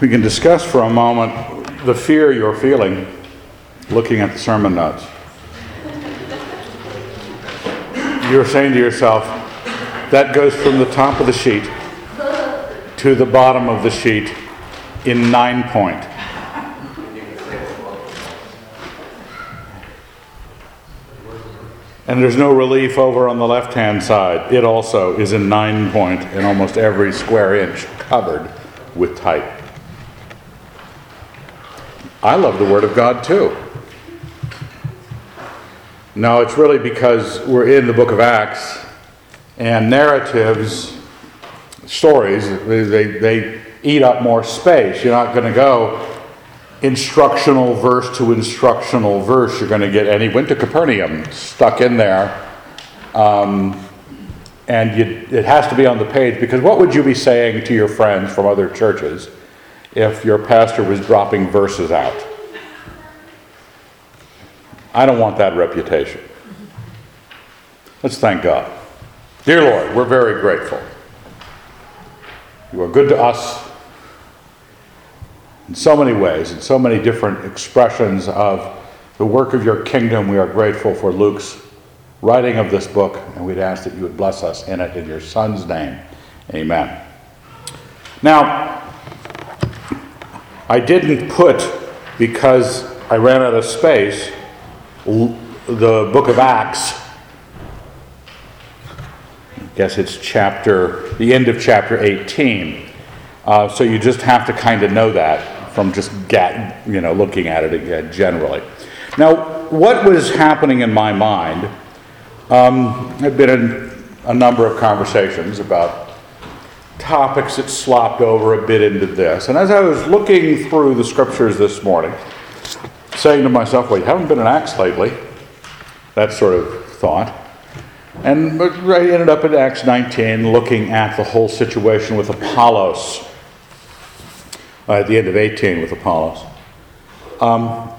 We can discuss for a moment the fear you're feeling looking at the sermon notes. You're saying to yourself, that goes from the top of the sheet to the bottom of the sheet in nine point. And there's no relief over on the left hand side. It also is in nine and almost every square inch covered with type. I love the Word of God too. No, it's really because we're in the book of Acts and narratives, stories, they, they eat up more space. You're not going to go instructional verse to instructional verse. You're going to get, and he went to Capernaum, stuck in there. Um, and you, it has to be on the page because what would you be saying to your friends from other churches if your pastor was dropping verses out? I don't want that reputation. Let's thank God. Dear Lord, we're very grateful. You are good to us in so many ways, in so many different expressions of the work of your kingdom. We are grateful for Luke's writing of this book, and we'd ask that you would bless us in it in your Son's name. Amen. Now, I didn't put, because I ran out of space, the book of Acts. I guess it's chapter, the end of chapter 18. Uh, so you just have to kind of know that from just get, you know, looking at it again generally. Now, what was happening in my mind um, I've been in a number of conversations about topics that slopped over a bit into this. And as I was looking through the scriptures this morning, saying to myself, well, you haven't been in Acts lately, that sort of thought. And I ended up in Acts 19 looking at the whole situation with Apollos, uh, at the end of 18 with Apollos. Um,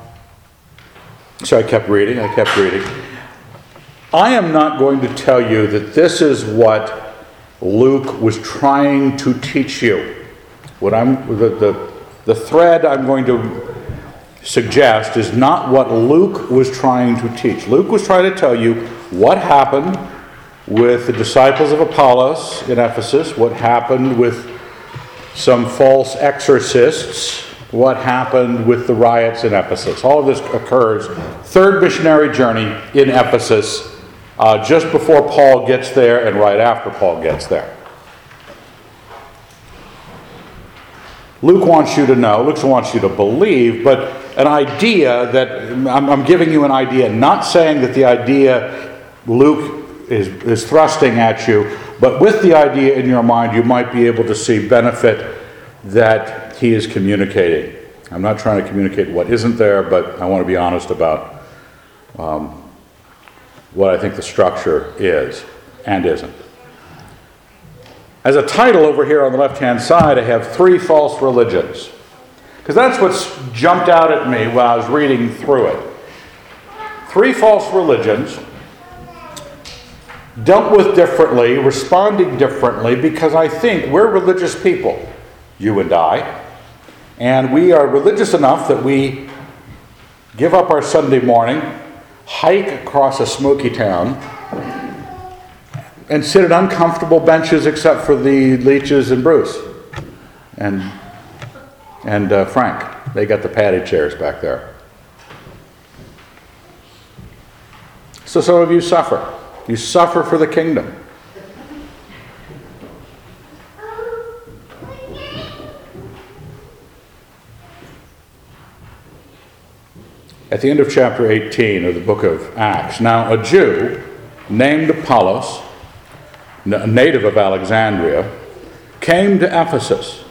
so I kept reading, I kept reading. I am not going to tell you that this is what Luke was trying to teach you. What I'm the, the, the thread I'm going to suggest is not what Luke was trying to teach. Luke was trying to tell you what happened with the disciples of Apollos in Ephesus, what happened with some false exorcists, what happened with the riots in Ephesus. All of this occurs, third missionary journey in Ephesus uh, just before Paul gets there and right after Paul gets there. Luke wants you to know, Luke wants you to believe, but an idea that I'm, I'm giving you an idea, not saying that the idea Luke is, is thrusting at you, but with the idea in your mind, you might be able to see benefit that he is communicating. I'm not trying to communicate what isn't there, but I want to be honest about um, what I think the structure is and isn't. As a title over here on the left hand side, I have Three False Religions. Because that's what's jumped out at me while I was reading through it. Three false religions, dealt with differently, responding differently, because I think we're religious people, you and I, and we are religious enough that we give up our Sunday morning, hike across a smoky town, and sit at uncomfortable benches except for the Leeches and Bruce and, and uh, Frank. They got the padded chairs back there. So some of you suffer. You suffer for the kingdom. At the end of chapter 18 of the book of Acts. Now, a Jew named Apollos, a native of Alexandria, came to Ephesus.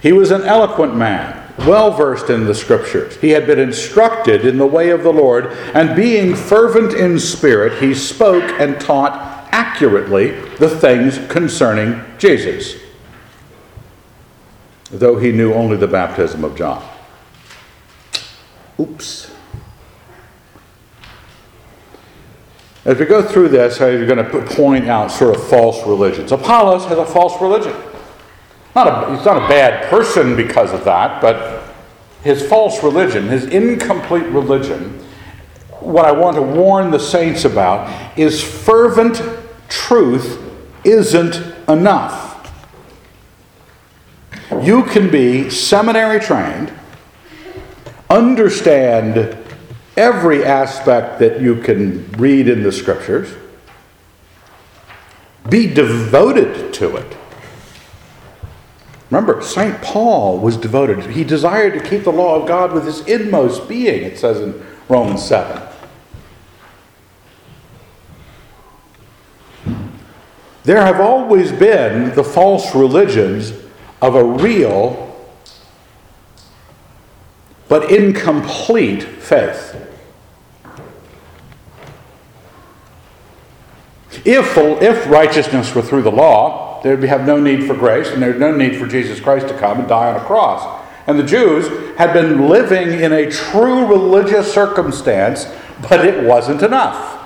He was an eloquent man, well versed in the scriptures. He had been instructed in the way of the Lord, and being fervent in spirit, he spoke and taught accurately the things concerning Jesus, though he knew only the baptism of John. Oops. As we go through this, I'm going to point out sort of false religions. Apollos has a false religion. Not a, he's not a bad person because of that, but his false religion, his incomplete religion, what I want to warn the saints about is fervent truth isn't enough. You can be seminary trained, understand every aspect that you can read in the scriptures, be devoted to it. Remember, St. Paul was devoted. He desired to keep the law of God with his inmost being, it says in Romans 7. There have always been the false religions of a real but incomplete faith. If, if righteousness were through the law, there would have no need for grace and there's no need for Jesus Christ to come and die on a cross. And the Jews had been living in a true religious circumstance, but it wasn't enough.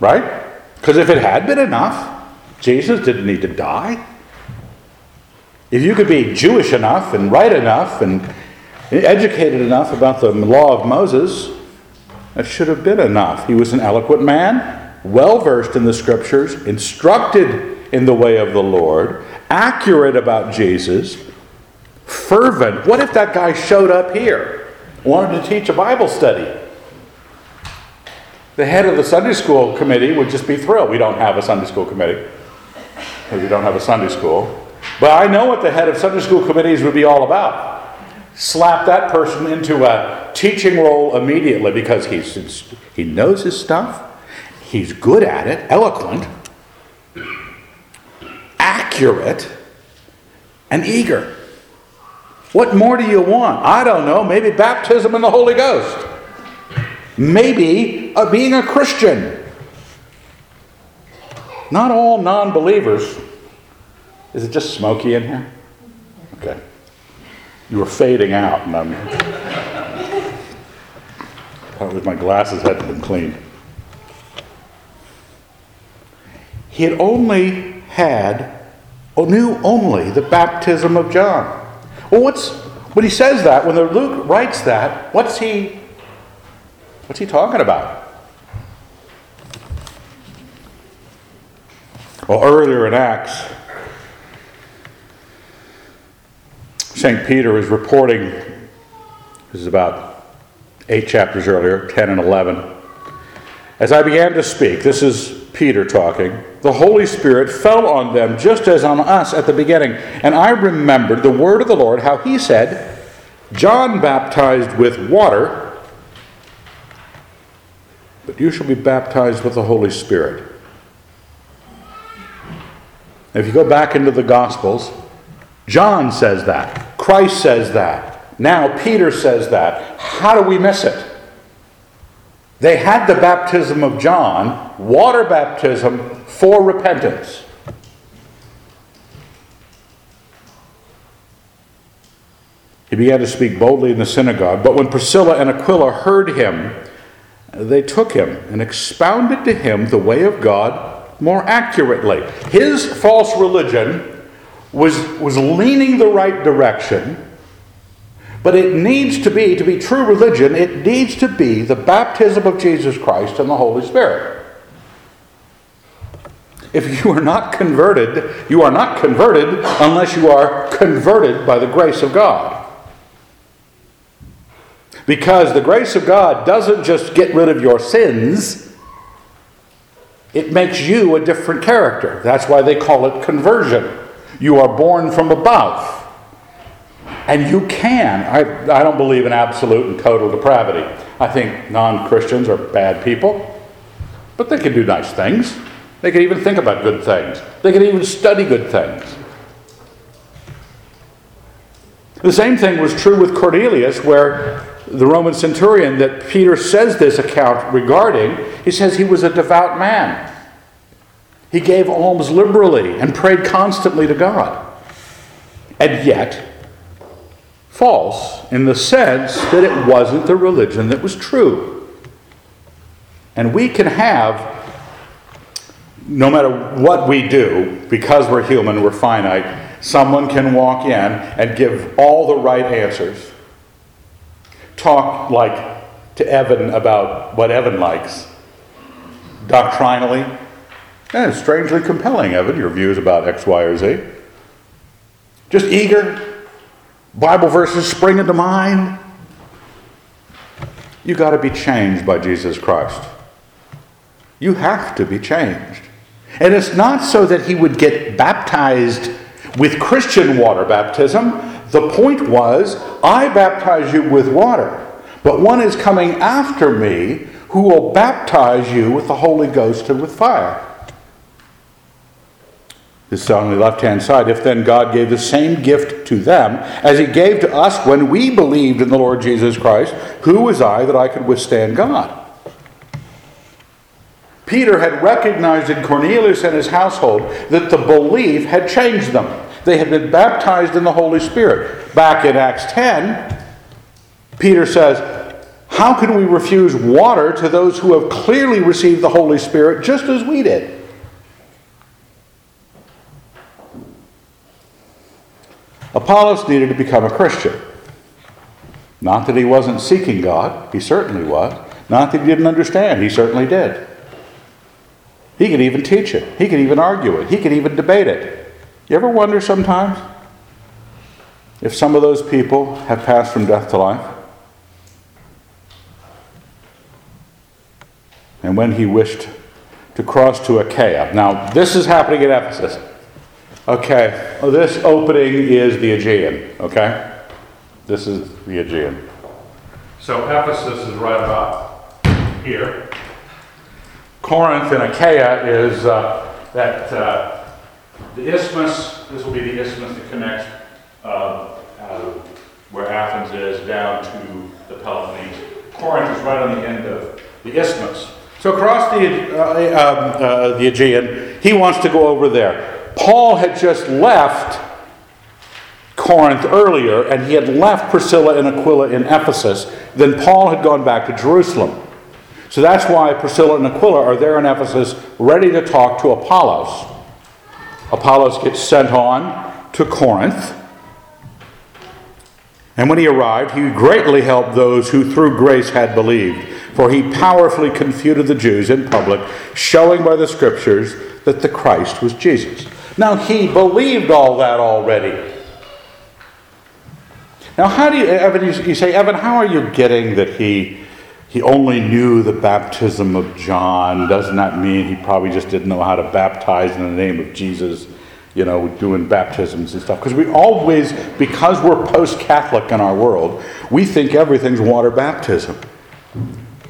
Right? Because if it had been enough, Jesus didn't need to die. If you could be Jewish enough and right enough and educated enough about the law of Moses, that should have been enough. He was an eloquent man, well versed in the scriptures, instructed in the way of the Lord, accurate about Jesus, fervent. What if that guy showed up here, wanted to teach a Bible study? The head of the Sunday school committee would just be thrilled. We don't have a Sunday school committee because we don't have a Sunday school. But I know what the head of Sunday school committees would be all about. Slap that person into a teaching role immediately because he's, he knows his stuff, he's good at it, eloquent, accurate, and eager. What more do you want? I don't know. Maybe baptism in the Holy Ghost. Maybe uh, being a Christian. Not all non believers is it just smoky in here? Okay. You were fading out, and I'm. Probably my glasses hadn't been cleaned. He had only had, or knew only the baptism of John. Well, what's when he says that? When Luke writes that, what's he? What's he talking about? Well, earlier in Acts, St. Peter is reporting, this is about eight chapters earlier, 10 and 11. As I began to speak, this is Peter talking, the Holy Spirit fell on them just as on us at the beginning. And I remembered the word of the Lord, how he said, John baptized with water, but you shall be baptized with the Holy Spirit. If you go back into the Gospels, John says that. Christ says that. Now Peter says that. How do we miss it? They had the baptism of John, water baptism for repentance. He began to speak boldly in the synagogue. But when Priscilla and Aquila heard him, they took him and expounded to him the way of God more accurately. His false religion was, was leaning the right direction, but it needs to be, to be true religion, it needs to be the baptism of Jesus Christ and the Holy Spirit. If you are not converted, you are not converted unless you are converted by the grace of God. Because the grace of God doesn't just get rid of your sins, it makes you a different character. That's why they call it conversion. You are born from above. And you can. I, I don't believe in absolute and total depravity. I think non Christians are bad people, but they can do nice things. They can even think about good things, they can even study good things. The same thing was true with Cornelius, where the Roman centurion that Peter says this account regarding, he says he was a devout man. He gave alms liberally and prayed constantly to God. And yet, false in the sense that it wasn't the religion that was true. And we can have, no matter what we do, because we're human, we're finite, someone can walk in and give all the right answers. Talk like to Evan about what Evan likes. Doctrinally, and it's strangely compelling, Evan, your views about X, Y, or Z. Just eager. Bible verses spring into mind. You got to be changed by Jesus Christ. You have to be changed. And it's not so that he would get baptized with Christian water baptism. The point was, I baptize you with water, but one is coming after me who will baptize you with the Holy Ghost and with fire. This is on the left hand side. If then God gave the same gift to them as he gave to us when we believed in the Lord Jesus Christ, who was I that I could withstand God? Peter had recognized in Cornelius and his household that the belief had changed them. They had been baptized in the Holy Spirit. Back in Acts 10, Peter says, How can we refuse water to those who have clearly received the Holy Spirit just as we did? Apollos needed to become a Christian. Not that he wasn't seeking God, he certainly was. Not that he didn't understand, he certainly did. He could even teach it. He could even argue it. He could even debate it. You ever wonder sometimes if some of those people have passed from death to life? And when he wished to cross to Achaia. Now, this is happening at Ephesus. Okay, well, this opening is the Aegean, okay? This is the Aegean. So Ephesus is right about here. Corinth and Achaia is uh, that uh, the isthmus. This will be the isthmus that connects uh, where Athens is down to the Peloponnese. Corinth is right on the end of the isthmus. So across the uh, um, uh, the Aegean, he wants to go over there. Paul had just left Corinth earlier, and he had left Priscilla and Aquila in Ephesus. Then Paul had gone back to Jerusalem. So that's why Priscilla and Aquila are there in Ephesus ready to talk to Apollos. Apollos gets sent on to Corinth. And when he arrived, he greatly helped those who through grace had believed, for he powerfully confuted the Jews in public, showing by the scriptures that the Christ was Jesus. Now, he believed all that already. Now, how do you, Evan, you say, Evan, how are you getting that he he only knew the baptism of John. Doesn't that mean he probably just didn't know how to baptize in the name of Jesus? You know, doing baptisms and stuff. Because we always, because we're post Catholic in our world, we think everything's water baptism.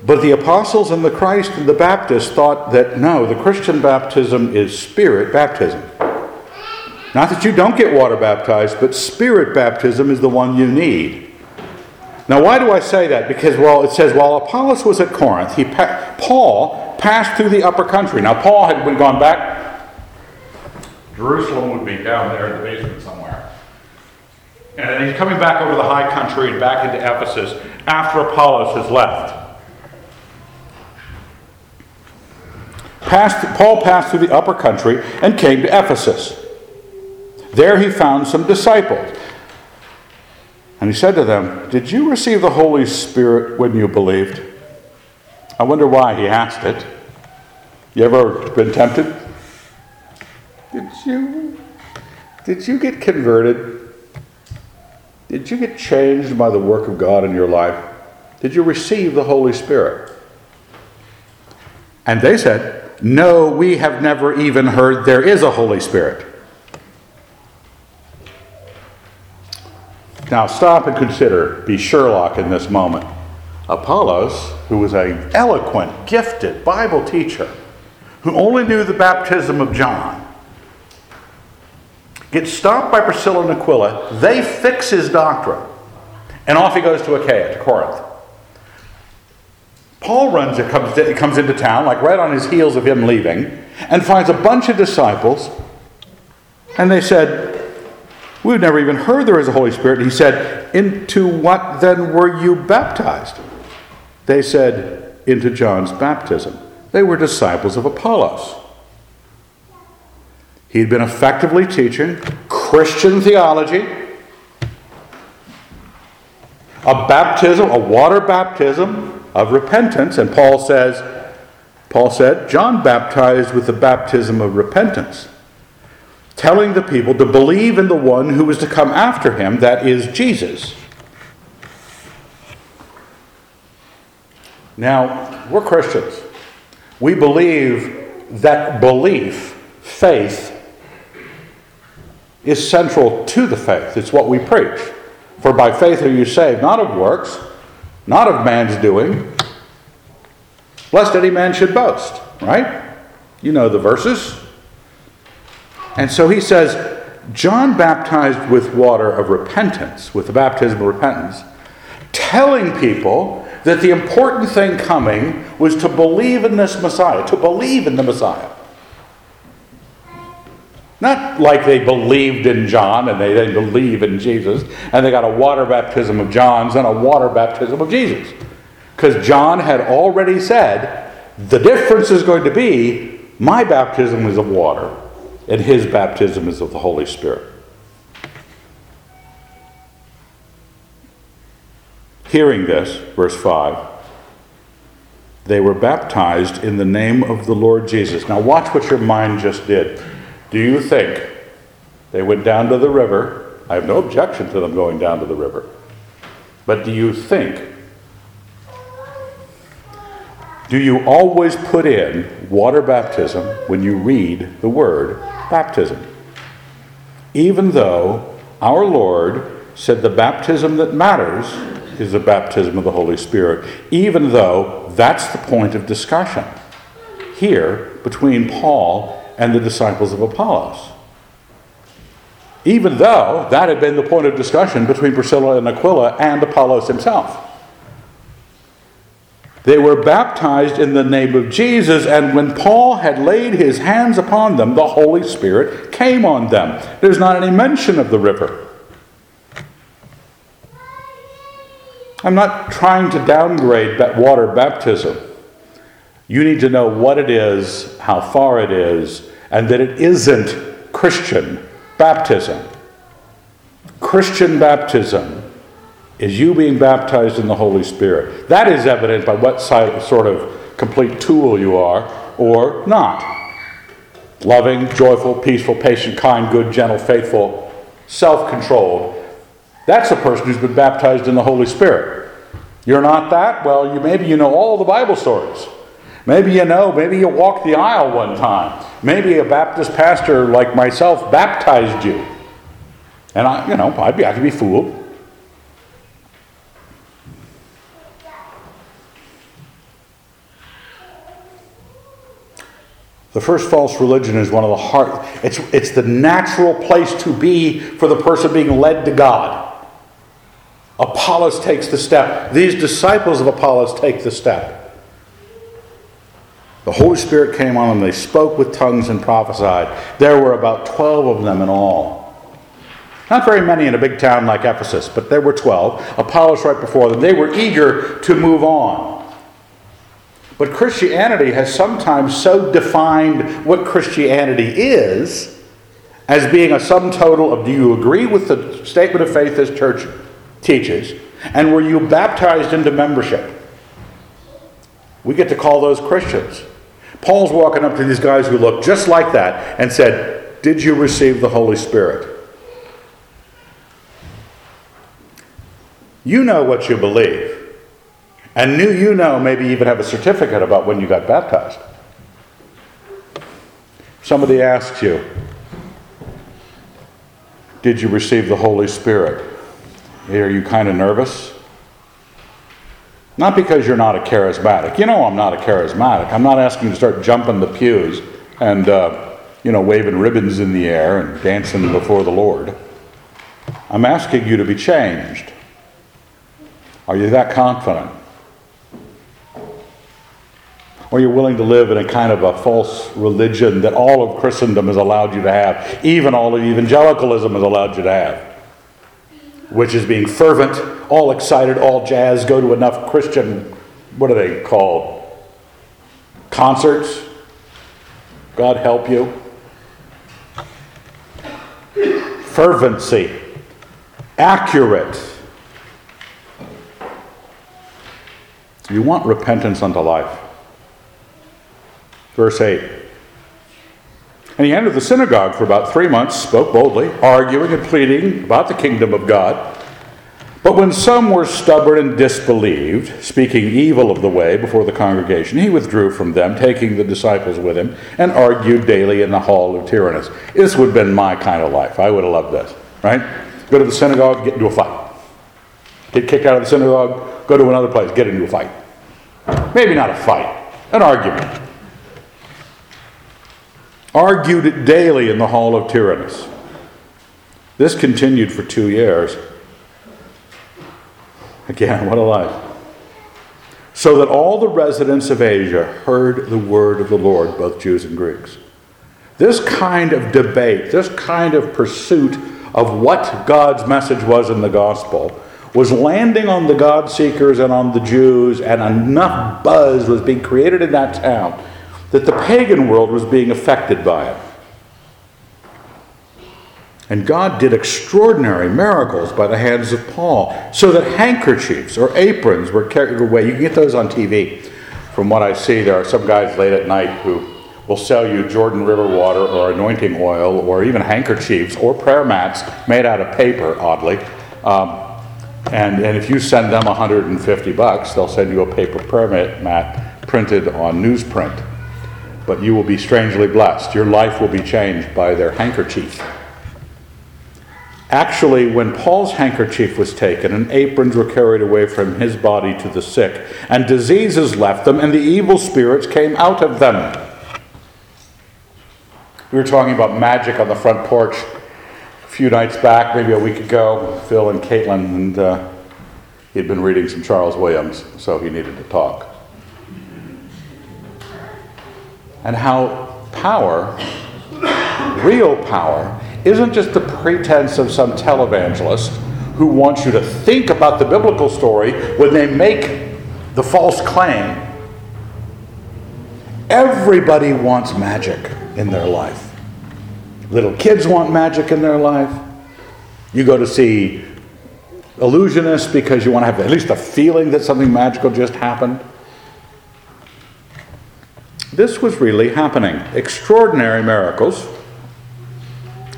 But the apostles and the Christ and the Baptists thought that no, the Christian baptism is spirit baptism. Not that you don't get water baptized, but spirit baptism is the one you need. Now, why do I say that? Because, well, it says while Apollos was at Corinth, he pa- Paul passed through the upper country. Now, Paul had been gone back. Jerusalem would be down there in the basement somewhere. And he's coming back over the high country and back into Ephesus after Apollos has left. Passed, Paul passed through the upper country and came to Ephesus. There he found some disciples. And he said to them, Did you receive the Holy Spirit when you believed? I wonder why he asked it. You ever been tempted? Did you did you get converted? Did you get changed by the work of God in your life? Did you receive the Holy Spirit? And they said, No, we have never even heard there is a Holy Spirit. Now stop and consider, be Sherlock in this moment. Apollos, who was an eloquent, gifted Bible teacher, who only knew the baptism of John, gets stopped by Priscilla and Aquila. They fix his doctrine. And off he goes to Achaia, to Corinth. Paul runs, it comes, comes into town, like right on his heels of him leaving, and finds a bunch of disciples. And they said, We've never even heard there is a Holy Spirit. He said, Into what then were you baptized? They said, Into John's baptism. They were disciples of Apollos. He'd been effectively teaching, Christian theology, a baptism, a water baptism of repentance, and Paul says, Paul said, John baptized with the baptism of repentance, telling the people to believe in the one who was to come after him, that is Jesus. Now, we're Christians. We believe that belief, faith, is central to the faith. It's what we preach. For by faith are you saved, not of works, not of man's doing, lest any man should boast. Right? You know the verses. And so he says, John baptized with water of repentance, with the baptism of repentance, telling people that the important thing coming was to believe in this Messiah, to believe in the Messiah. Not like they believed in John and they didn't believe in Jesus and they got a water baptism of John's and a water baptism of Jesus. Because John had already said the difference is going to be my baptism is of water and his baptism is of the Holy Spirit. Hearing this, verse 5, they were baptized in the name of the Lord Jesus. Now, watch what your mind just did. Do you think they went down to the river? I have no objection to them going down to the river. But do you think, do you always put in water baptism when you read the word baptism? Even though our Lord said the baptism that matters is the baptism of the Holy Spirit, even though that's the point of discussion here between Paul and the disciples of Apollos. Even though that had been the point of discussion between Priscilla and Aquila and Apollos himself. They were baptized in the name of Jesus, and when Paul had laid his hands upon them, the Holy Spirit came on them. There's not any mention of the river. I'm not trying to downgrade that water baptism. You need to know what it is, how far it is, and that it isn't Christian baptism. Christian baptism is you being baptized in the Holy Spirit. That is evident by what sort of complete tool you are or not. Loving, joyful, peaceful, patient, kind, good, gentle, faithful, self controlled, that's a person who's been baptized in the Holy Spirit. You're not that? Well, you, maybe you know all the Bible stories. Maybe you know, maybe you walked the aisle one time. Maybe a Baptist pastor like myself baptized you. And I, you know, I'd be, I could be fooled. The first false religion is one of the hard, it's, it's the natural place to be for the person being led to God. Apollos takes the step. These disciples of Apollos take the step. The Holy Spirit came on them. They spoke with tongues and prophesied. There were about 12 of them in all. Not very many in a big town like Ephesus, but there were 12. Apollos right before them. They were eager to move on. But Christianity has sometimes so defined what Christianity is as being a sum total of do you agree with the statement of faith this church teaches, and were you baptized into membership? We get to call those Christians. Paul's walking up to these guys who look just like that and said, Did you receive the Holy Spirit? You know what you believe. And new you know maybe even have a certificate about when you got baptized. Somebody asks you, Did you receive the Holy Spirit? Are you kind of nervous? Not because you're not a charismatic. You know I'm not a charismatic. I'm not asking you to start jumping the pews and, uh, you know, waving ribbons in the air and dancing before the Lord. I'm asking you to be changed. Are you that confident? Or you're willing to live in a kind of a false religion that all of Christendom has allowed you to have, even all of evangelicalism has allowed you to have? which is being fervent, all excited, all jazz, go to enough Christian, what are they called? Concerts. God help you. fervency, accurate. You want repentance unto life. Verse 8. And he entered the synagogue for about three months, spoke boldly, arguing and pleading about the kingdom of God. But when some were stubborn and disbelieved, speaking evil of the way before the congregation, he withdrew from them, taking the disciples with him, and argued daily in the hall of Tyrannus. This would have been my kind of life. I would have loved this, right? Go to the synagogue, get into a fight. Get kicked out of the synagogue, go to another place, get into a fight. Maybe not a fight, an argument argued it daily in the hall of Tyrannus. This continued for two years. Again, what a life. So that all the residents of Asia heard the word of the Lord, both Jews and Greeks. This kind of debate, this kind of pursuit of what God's message was in the gospel, was landing on the God seekers and on the Jews, and enough buzz was being created in that town that the pagan world was being affected by it. And God did extraordinary miracles by the hands of Paul, so that handkerchiefs or aprons were carried away. You can get those on TV. From what I see, there are some guys late at night who will sell you Jordan River water or anointing oil or even handkerchiefs or prayer mats made out of paper, oddly. Um, and, and if you send them 150 bucks, they'll send you a paper prayer mat printed on newsprint but you will be strangely blessed. Your life will be changed by their handkerchief. Actually, when Paul's handkerchief was taken and aprons were carried away from his body to the sick, and diseases left them, and the evil spirits came out of them. We were talking about magic on the front porch a few nights back, maybe a week ago, Phil and Caitlin, and uh, he'd been reading some Charles Williams, so he needed to talk and how power, real power, isn't just the pretense of some televangelist who wants you to think about the biblical story when they make the false claim. Everybody wants magic in their life. Little kids want magic in their life. You go to see illusionists because you want to have at least a feeling that something magical just happened. This was really happening. Extraordinary miracles.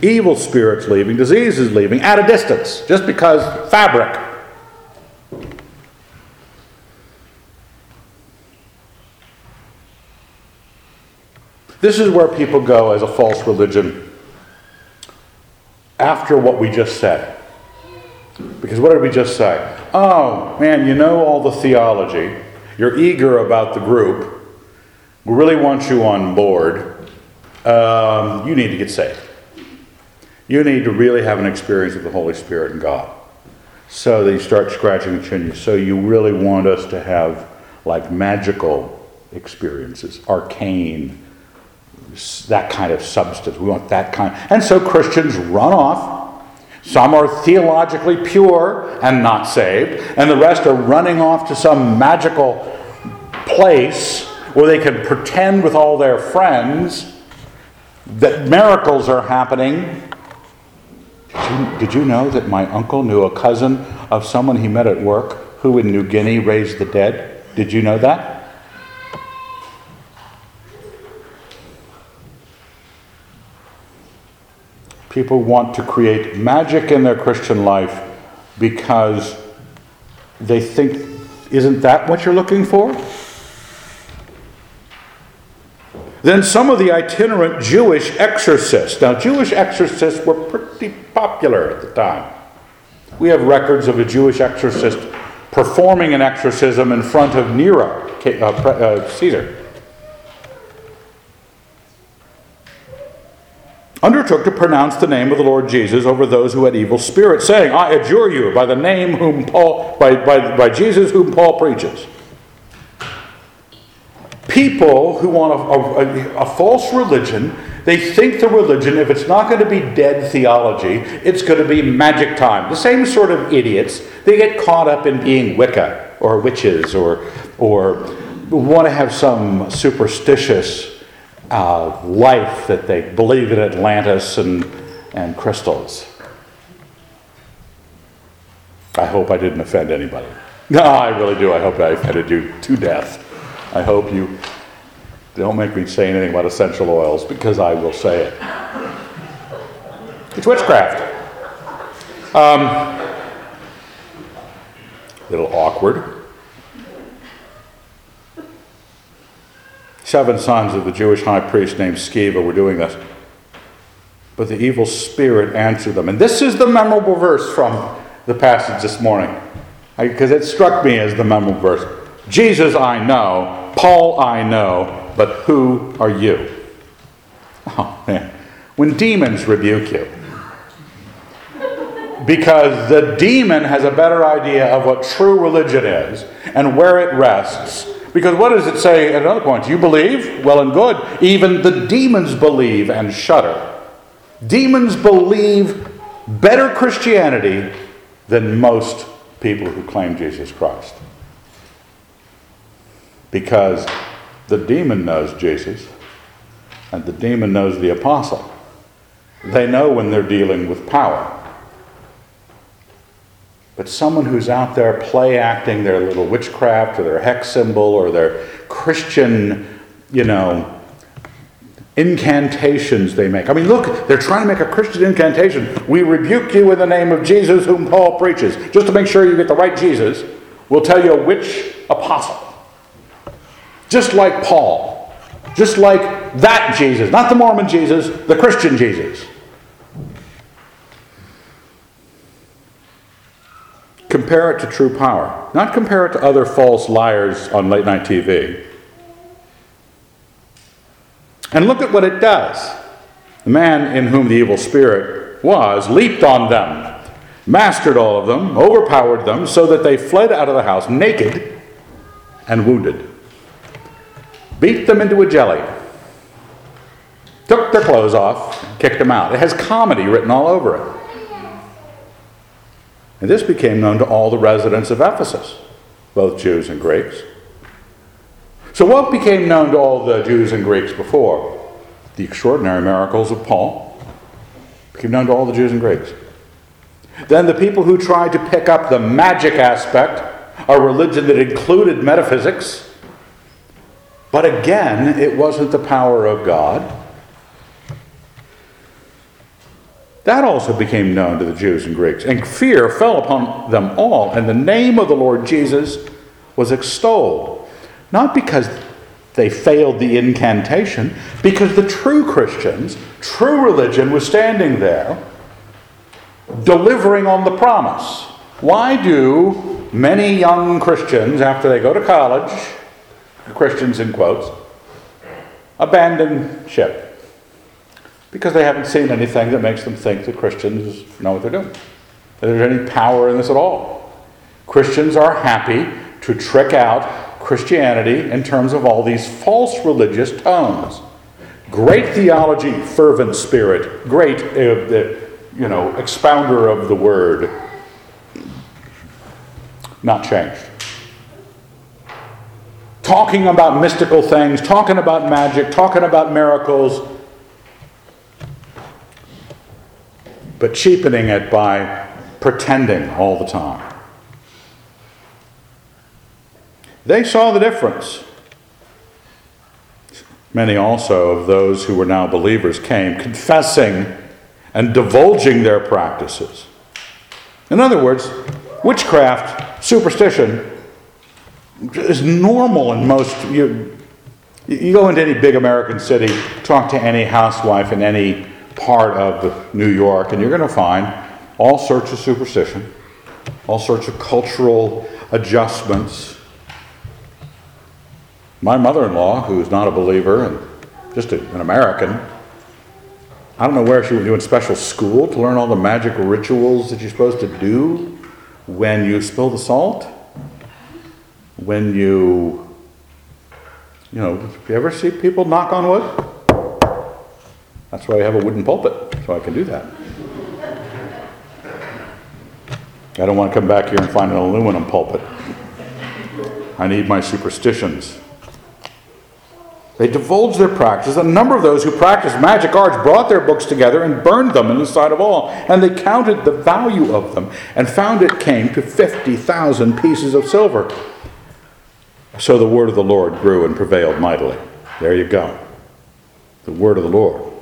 Evil spirits leaving, diseases leaving at a distance, just because fabric. This is where people go as a false religion after what we just said. Because what did we just say? Oh, man, you know all the theology. You're eager about the group we really want you on board, um, you need to get saved. You need to really have an experience with the Holy Spirit and God. So that you start scratching the chin. So you really want us to have like magical experiences, arcane, that kind of substance. We want that kind. And so Christians run off. Some are theologically pure and not saved, and the rest are running off to some magical place where they can pretend with all their friends that miracles are happening. Did you, did you, know that my uncle knew a cousin of someone he met at work who in New Guinea raised the dead? Did you know that? People want to create magic in their Christian life because they think, isn't that what you're looking for? Then some of the itinerant Jewish exorcists. Now, Jewish exorcists were pretty popular at the time. We have records of a Jewish exorcist performing an exorcism in front of Nero, uh, uh, Caesar. Undertook to pronounce the name of the Lord Jesus over those who had evil spirits, saying, I adjure you by the name whom Paul, by, by, by Jesus whom Paul preaches people who want a, a, a, false religion, they think the religion, if it's not going to be dead theology, it's going to be magic time. The same sort of idiots, they get caught up in being Wicca or witches or, or want to have some superstitious uh, life that they believe in Atlantis and, and crystals. I hope I didn't offend anybody. No, I really do. I hope I offended you to death. I hope you don't make me say anything about essential oils because I will say it. It's witchcraft. Um, little awkward. Seven sons of the Jewish high priest named Sceva were doing this. But the evil spirit answered them. And this is the memorable verse from the passage this morning, because it struck me as the memorable verse. Jesus I know, Paul I know, but who are you? Oh, man. When demons rebuke you, because the demon has a better idea of what true religion is and where it rests. Because what does it say at another point? You believe? Well and good. Even the demons believe and shudder. Demons believe better Christianity than most people who claim Jesus Christ. Because the demon knows Jesus and the demon knows the apostle. They know when they're dealing with power. But someone who's out there play acting their little witchcraft or their hex symbol or their Christian, you know, incantations they make. I mean, look, they're trying to make a Christian incantation. We rebuke you in the name of Jesus, whom Paul preaches. Just to make sure you get the right Jesus, we'll tell you which apostle. Just like Paul. Just like that Jesus. Not the Mormon Jesus, the Christian Jesus. Compare it to true power. Not compare it to other false liars on late night TV. And look at what it does. The man in whom the evil spirit was leaped on them, mastered all of them, overpowered them, so that they fled out of the house naked and wounded. Beat them into a jelly. Took their clothes off, and kicked them out. It has comedy written all over it. And this became known to all the residents of Ephesus, both Jews and Greeks. So, what became known to all the Jews and Greeks before? The extraordinary miracles of Paul became known to all the Jews and Greeks. Then, the people who tried to pick up the magic aspect, a religion that included metaphysics, but again, it wasn't the power of God. That also became known to the Jews and Greeks. And fear fell upon them all, and the name of the Lord Jesus was extolled. Not because they failed the incantation, because the true Christians, true religion was standing there delivering on the promise. Why do many young Christians, after they go to college, Christians in quotes, abandon ship? Because they haven't seen anything that makes them think that Christians know what they're doing. That there's any power in this at all. Christians are happy to trick out Christianity in terms of all these false religious tones. Great theology, fervent spirit, great, uh, you know, expounder of the word. Not changed. Talking about mystical things, talking about magic, talking about miracles, but cheapening it by pretending all the time. They saw the difference. Many also of those who were now believers came confessing and divulging their practices. In other words, witchcraft, superstition, is normal in most. You, you go into any big American city, talk to any housewife in any part of New York, and you're going to find all sorts of superstition, all sorts of cultural adjustments my mother in law, who's not a believer and just a, an American, I don't know where she was doing special school to learn all the magic rituals that you're supposed to do when you spill the salt, when you, you know, if you ever see people knock on wood? That's why I have a wooden pulpit, so I can do that. I don't want to come back here and find an aluminum pulpit. I need my superstitions. They divulged their practice. A number of those who practiced magic arts brought their books together and burned them in the sight of all. And they counted the value of them and found it came to 50,000 pieces of silver. So the word of the Lord grew and prevailed mightily. There you go. The word of the Lord.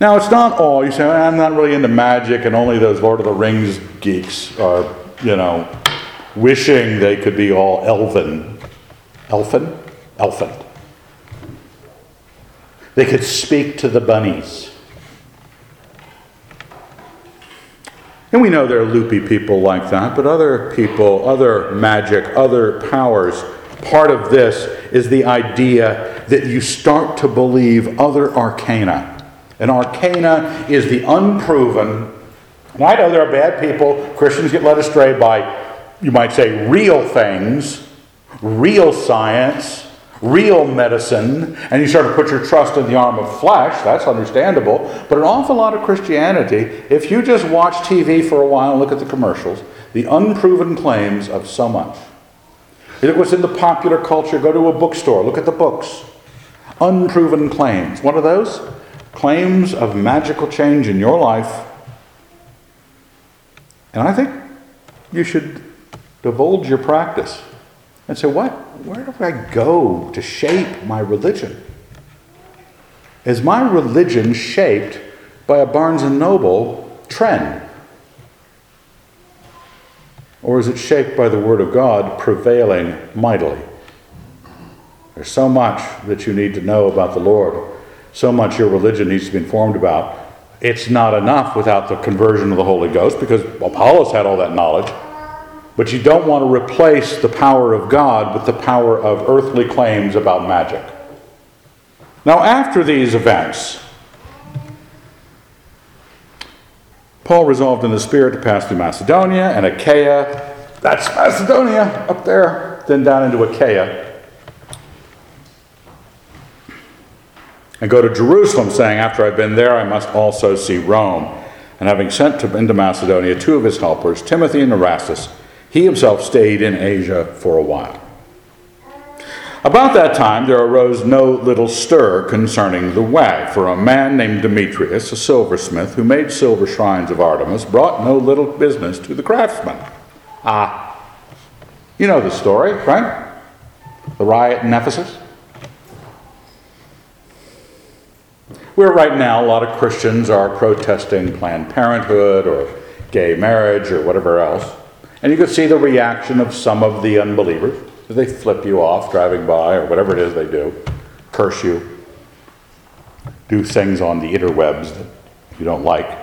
Now, it's not all. You say, I'm not really into magic, and only those Lord of the Rings geeks are, you know, wishing they could be all elven. Elfin? Elfin. They could speak to the bunnies. And we know there are loopy people like that, but other people, other magic, other powers, part of this is the idea that you start to believe other arcana. And arcana is the unproven. And I know there are bad people, Christians get led astray by, you might say, real things, real science, real medicine, and you start to put your trust in the arm of flesh, that's understandable. But an awful lot of Christianity, if you just watch TV for a while and look at the commercials, the unproven claims of so much. You look what's in the popular culture, go to a bookstore, look at the books. Unproven claims. What are those? Claims of magical change in your life. And I think you should divulge your practice and say, what? Where do I go to shape my religion? Is my religion shaped by a Barnes and Noble trend? Or is it shaped by the Word of God prevailing mightily? There's so much that you need to know about the Lord, so much your religion needs to be informed about. It's not enough without the conversion of the Holy Ghost because Apollos had all that knowledge. But you don't want to replace the power of God with the power of earthly claims about magic. Now, after these events, Paul resolved in the Spirit to pass through Macedonia and Achaia. That's Macedonia up there, then down into Achaia. And go to Jerusalem, saying, After I've been there, I must also see Rome. And having sent to, into Macedonia two of his helpers, Timothy and Erastus, he himself stayed in Asia for a while. About that time there arose no little stir concerning the way, for a man named Demetrius, a silversmith, who made silver shrines of Artemis, brought no little business to the craftsmen. Ah, you know the story, right? The riot in Ephesus. Where right now a lot of Christians are protesting Planned Parenthood or gay marriage or whatever else. And you could see the reaction of some of the unbelievers. They flip you off driving by or whatever it is they do, curse you, do things on the interwebs that you don't like.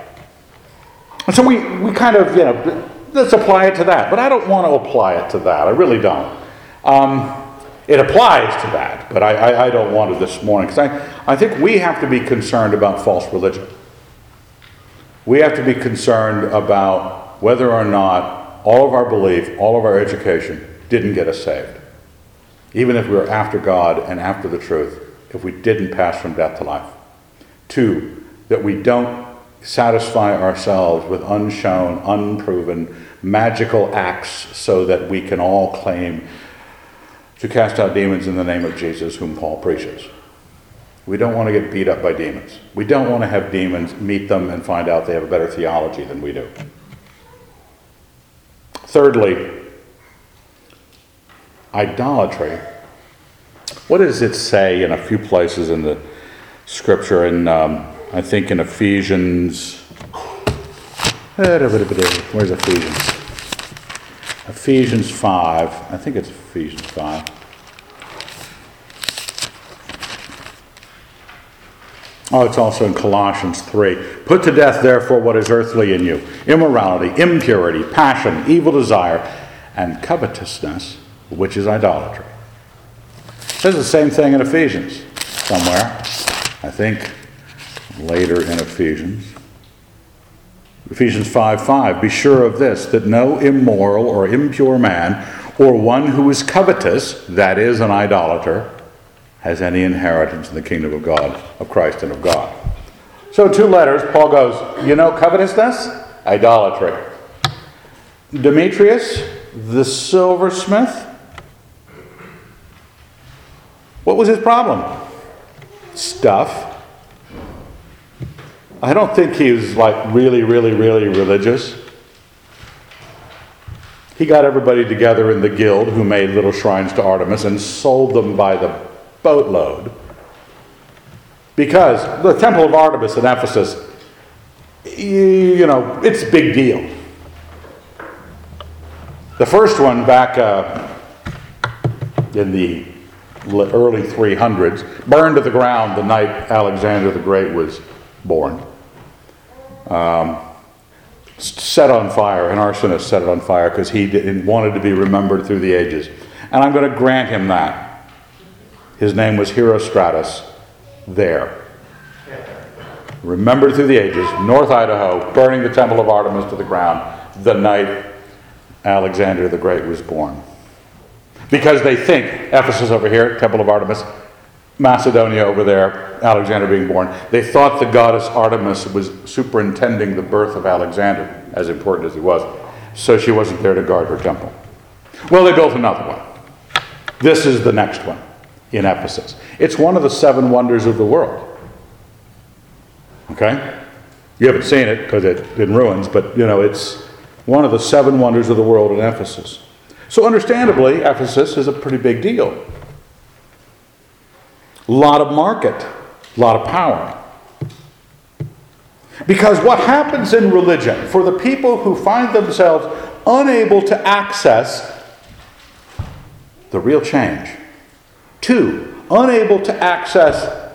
And so we, we kind of, you know, let's apply it to that. But I don't want to apply it to that. I really don't. Um, it applies to that, but I, I, I don't want it this morning because I, I think we have to be concerned about false religion. We have to be concerned about whether or not all of our belief, all of our education didn't get us saved. Even if we were after God and after the truth, if we didn't pass from death to life. Two, that we don't satisfy ourselves with unshown, unproven, magical acts so that we can all claim to cast out demons in the name of Jesus, whom Paul preaches. We don't want to get beat up by demons. We don't want to have demons meet them and find out they have a better theology than we do. Thirdly, idolatry. What does it say in a few places in the scripture? And um, I think in Ephesians. Where's Ephesians? Ephesians 5. I think it's Ephesians 5. Oh, it's also in Colossians 3. Put to death, therefore, what is earthly in you immorality, impurity, passion, evil desire, and covetousness, which is idolatry. Says the same thing in Ephesians somewhere. I think later in Ephesians. Ephesians 5 5. Be sure of this, that no immoral or impure man, or one who is covetous, that is, an idolater, has any inheritance in the kingdom of God, of Christ, and of God. So, two letters, Paul goes, You know covetousness? Idolatry. Demetrius, the silversmith. What was his problem? Stuff. I don't think he was like really, really, really religious. He got everybody together in the guild who made little shrines to Artemis and sold them by the boatload. Because the Temple of Artemis in Ephesus, you know, it's a big deal. The first one back uh, in the early 300s burned to the ground the night Alexander the Great was born. Um, set on fire, an arsonist set it on fire because he did, wanted to be remembered through the ages. And I'm going to grant him that. His name was Herostratus there. Remembered through the ages, North Idaho, burning the temple of Artemis to the ground the night Alexander the Great was born. Because they think Ephesus over here, Temple of Artemis, Macedonia over there, Alexander being born, they thought the goddess Artemis was superintending the birth of Alexander, as important as he was. So she wasn't there to guard her temple. Well, they built another one. This is the next one in Ephesus. It's one of the seven wonders of the world. Okay? You haven't seen it because it's in ruins, but you know, it's one of the seven wonders of the world in Ephesus. So, understandably, Ephesus is a pretty big deal. A lot of market, a lot of power. Because what happens in religion for the people who find themselves unable to access the real change, two, unable to access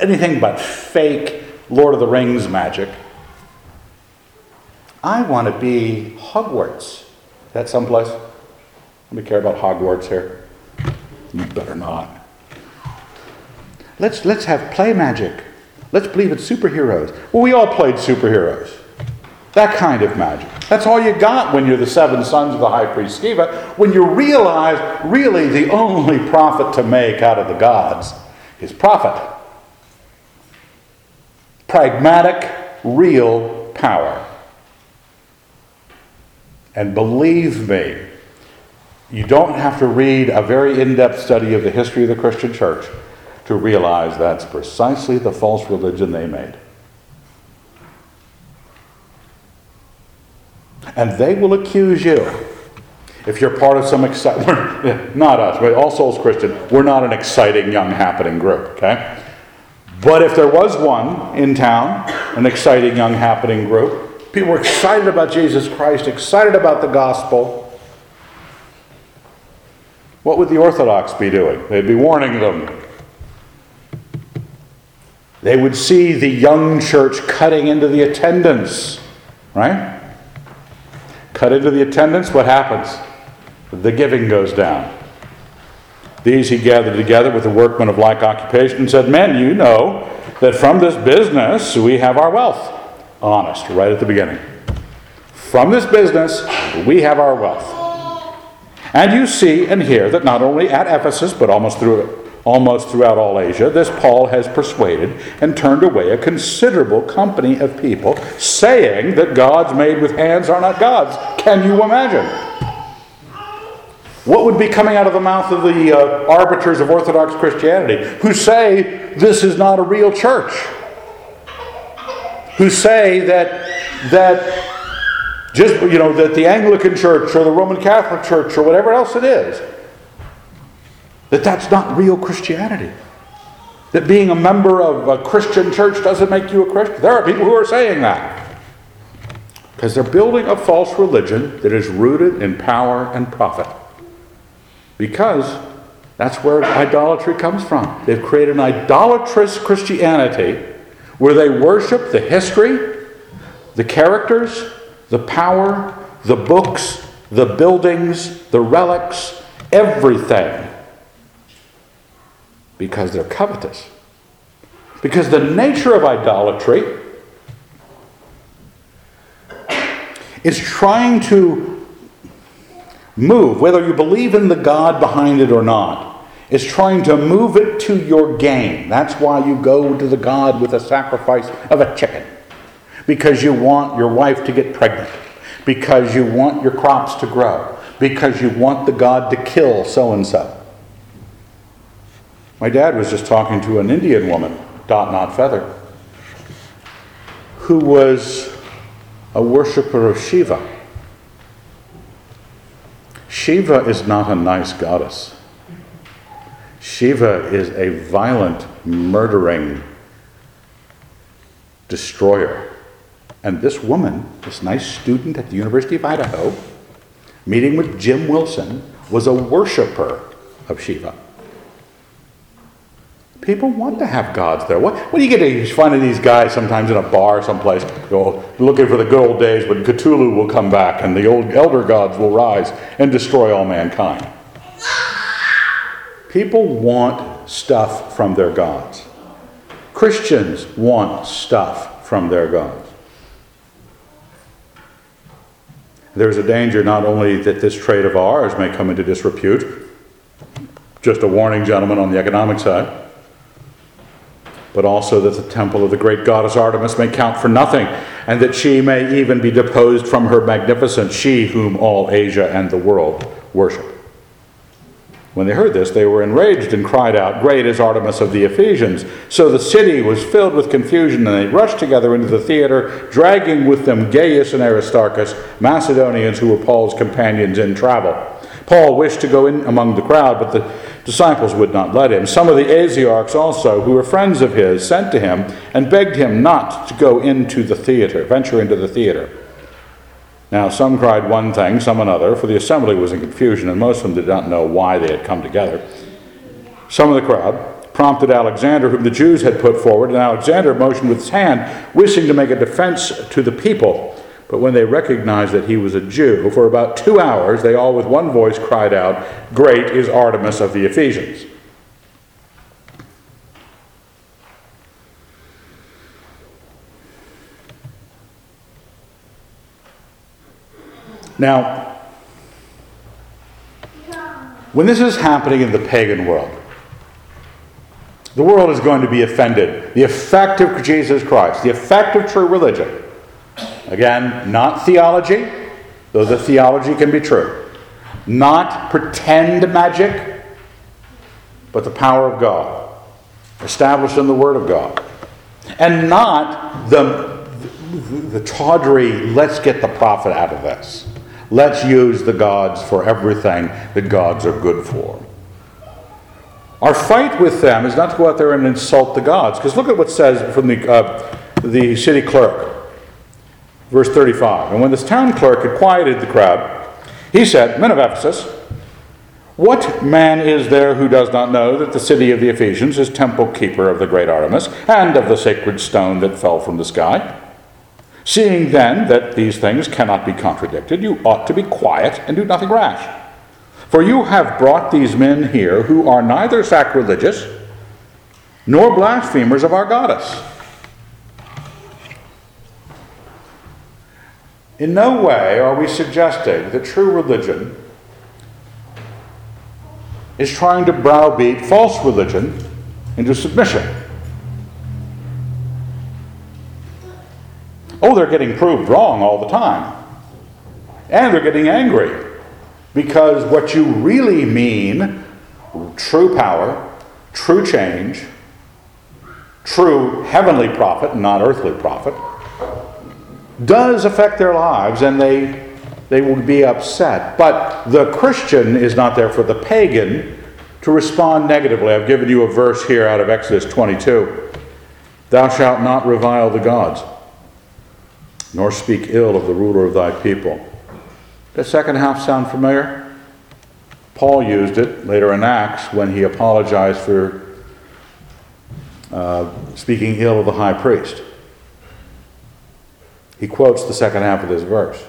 anything but fake Lord of the Rings magic, I want to be Hogwarts. Is that someplace? Anybody care about Hogwarts here? You better not. Let's, let's have play magic. Let's believe in superheroes. Well, we all played superheroes. That kind of magic. That's all you got when you're the seven sons of the high priest Sceva. When you realize really the only profit to make out of the gods is profit. Pragmatic, real power. And believe me, you don't have to read a very in depth study of the history of the Christian church to realize that's precisely the false religion they made. And they will accuse you. If you're part of some exciting, not us, but All Souls Christian, we're not an exciting, young, happening group, okay? But if there was one in town, an exciting, young, happening group, People were excited about Jesus Christ, excited about the gospel. What would the Orthodox be doing? They'd be warning them. They would see the young church cutting into the attendance, right? Cut into the attendance, what happens? The giving goes down. These he gathered together with the workmen of like occupation and said, Men, you know that from this business we have our wealth honest right at the beginning. From this business, we have our wealth. And you see and hear that not only at Ephesus, but almost through almost throughout all Asia, this Paul has persuaded and turned away a considerable company of people, saying that gods made with hands are not gods. Can you imagine? What would be coming out of the mouth of the uh, arbiters of Orthodox Christianity who say this is not a real church? who say that that just you know that the Anglican Church or the Roman Catholic Church or whatever else it is that that's not real Christianity. That being a member of a Christian church doesn't make you a Christian. There are people who are saying that. Because they're building a false religion that is rooted in power and profit. Because that's where idolatry comes from. They've created an idolatrous Christianity where they worship the history, the characters, the power, the books, the buildings, the relics, everything. Because they're covetous. Because the nature of idolatry is trying to move, whether you believe in the God behind it or not, is trying to move it to your gain. That's why you go to the God with a sacrifice of a chicken. Because you want your wife to get pregnant. Because you want your crops to grow. Because you want the God to kill so and so. My dad was just talking to an Indian woman, dot not feather, who was a worshiper of Shiva. Shiva is not a nice goddess. Shiva is a violent, murdering destroyer. And this woman, this nice student at the University of Idaho, meeting with Jim Wilson, was a worshiper of Shiva. People want to have gods there. What, what do you get to find these guys sometimes in a bar someplace, go looking for the good old days when Cthulhu will come back and the old elder gods will rise and destroy all mankind? People want stuff from their gods. Christians want stuff from their gods. There's a danger not only that this trade of ours may come into disrepute, just a warning, gentlemen, on the economic side but also that the temple of the great goddess Artemis may count for nothing, and that she may even be deposed from her magnificence, she whom all Asia and the world worship. When they heard this, they were enraged and cried out, Great is Artemis of the Ephesians! So the city was filled with confusion, and they rushed together into the theater, dragging with them Gaius and Aristarchus, Macedonians who were Paul's companions in travel. Paul wished to go in among the crowd, but the disciples would not let him. Some of the Asiarchs also, who were friends of his, sent to him and begged him not to go into the theater, venture into the theater. Now, some cried one thing, some another, for the assembly was in confusion, and most of them did not know why they had come together. Some of the crowd prompted Alexander, whom the Jews had put forward, and Alexander motioned with his hand, wishing to make a defense to the people. But when they recognized that he was a Jew, for about two hours they all with one voice cried out, Great is Artemis of the Ephesians. Now, when this is happening in the pagan world, the world is going to be offended. The effect of Jesus Christ, the effect of true religion, Again, not theology, though the theology can be true. Not pretend magic, but the power of God, established in the Word of God. And not the, the, the tawdry, let's get the profit out of this. Let's use the gods for everything that gods are good for. Our fight with them is not to go out there and insult the gods, because look at what says from the, uh, the city clerk. Verse 35 And when this town clerk had quieted the crowd, he said, Men of Ephesus, what man is there who does not know that the city of the Ephesians is temple keeper of the great Artemis and of the sacred stone that fell from the sky? Seeing then that these things cannot be contradicted, you ought to be quiet and do nothing rash. For you have brought these men here who are neither sacrilegious nor blasphemers of our goddess. In no way are we suggesting that true religion is trying to browbeat false religion into submission. Oh, they're getting proved wrong all the time. And they're getting angry because what you really mean true power, true change, true heavenly profit, not earthly profit does affect their lives and they, they will be upset. But the Christian is not there for the pagan to respond negatively. I've given you a verse here out of Exodus 22 Thou shalt not revile the gods, nor speak ill of the ruler of thy people. Does second half sound familiar? Paul used it later in Acts when he apologized for uh, speaking ill of the high priest he quotes the second half of this verse.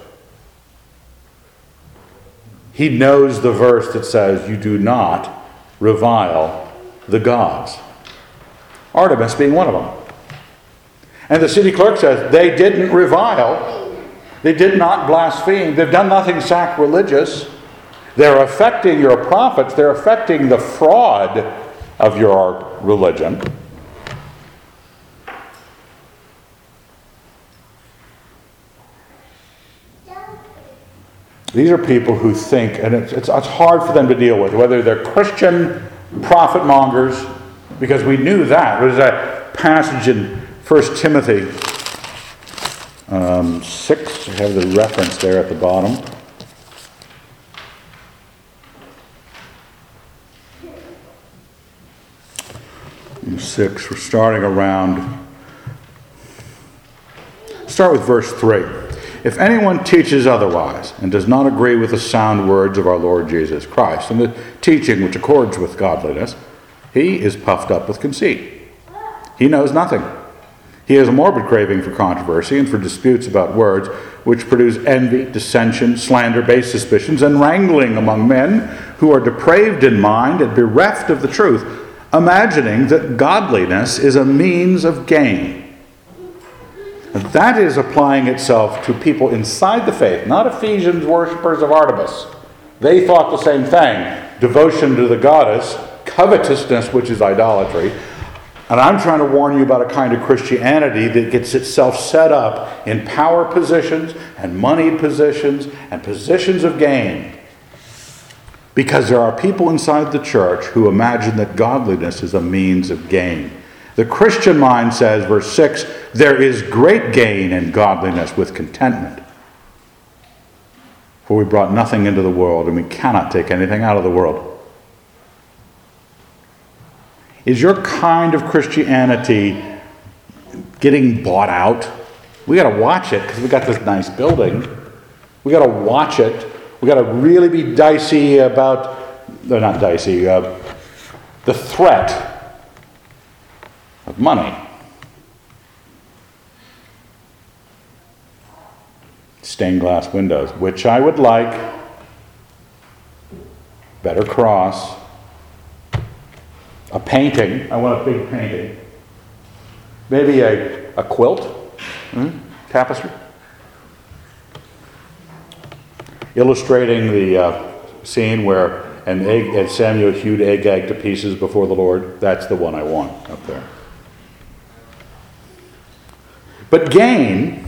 He knows the verse that says, You do not revile the gods. Artemis being one of them. And the city clerk says, They didn't revile, they did not blaspheme, they've done nothing sacrilegious. They're affecting your profits, they're affecting the fraud of your religion. These are people who think, and it's, it's, it's hard for them to deal with, whether they're Christian profit mongers because we knew that. There's a passage in 1 Timothy um, 6, I have the reference there at the bottom. Six, we're starting around. Start with verse 3. If anyone teaches otherwise and does not agree with the sound words of our Lord Jesus Christ and the teaching which accords with godliness, he is puffed up with conceit. He knows nothing. He has a morbid craving for controversy and for disputes about words, which produce envy, dissension, slander, base suspicions, and wrangling among men who are depraved in mind and bereft of the truth, imagining that godliness is a means of gain. That is applying itself to people inside the faith, not Ephesians worshippers of Artemis. They thought the same thing devotion to the goddess, covetousness, which is idolatry. And I'm trying to warn you about a kind of Christianity that gets itself set up in power positions and money positions and positions of gain. Because there are people inside the church who imagine that godliness is a means of gain. The Christian mind says, verse 6, there is great gain in godliness with contentment. For we brought nothing into the world, and we cannot take anything out of the world. Is your kind of Christianity getting bought out? We got to watch it because we got this nice building. We got to watch it. We got to really be dicey about, they're not dicey, uh, the threat of money. Stained glass windows, which I would like. Better cross. A painting. I want a big painting. Maybe a, a quilt, hmm? tapestry. Illustrating the uh, scene where an egg, and Samuel hewed Agag to pieces before the Lord. That's the one I want up there. But gain,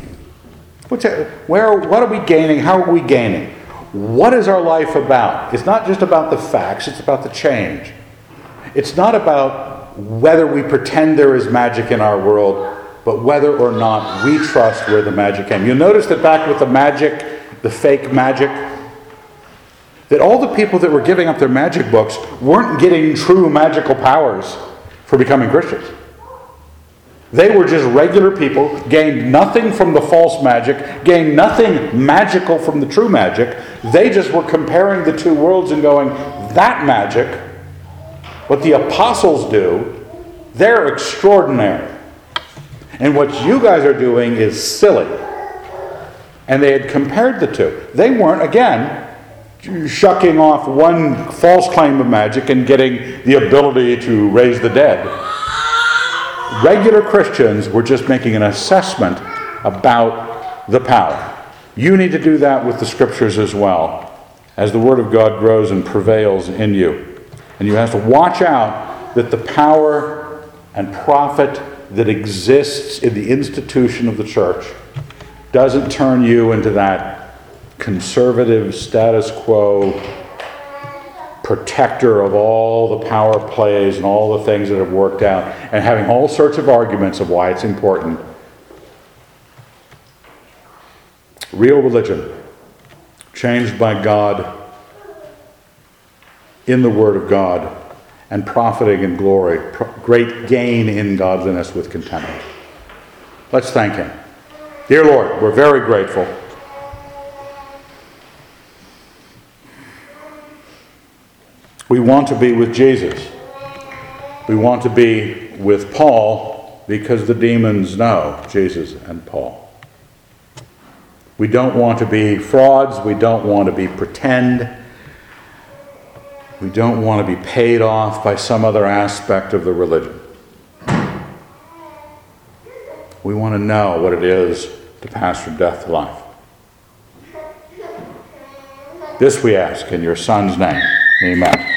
what's that, where, what are we gaining? How are we gaining? What is our life about? It's not just about the facts, it's about the change. It's not about whether we pretend there is magic in our world, but whether or not we trust where the magic came. You'll notice that back with the magic, the fake magic, that all the people that were giving up their magic books weren't getting true magical powers for becoming Christians. They were just regular people, gained nothing from the false magic, gained nothing magical from the true magic. They just were comparing the two worlds and going, that magic, what the apostles do, they're extraordinary. And what you guys are doing is silly. And they had compared the two. They weren't, again, shucking off one false claim of magic and getting the ability to raise the dead regular Christians were just making an assessment about the power. You need to do that with the scriptures as well, as the Word of God grows and prevails in you. And you have to watch out that the power and profit that exists in the institution of the church doesn't turn you into that conservative status quo protector of all the power plays and all the things that have worked out, and having all sorts of arguments of why it's important. Real religion, changed by God in the Word of God, and profiting in glory, great gain in godliness with contentment. Let's thank Him. Dear Lord, we're very grateful. We want to be with Jesus. We want to be with Paul because the demons know Jesus and Paul. We don't want to be frauds. We don't want to be pretend. We don't want to be paid off by some other aspect of the religion. We want to know what it is to pass from death to life. This we ask in your Son's name. Amen.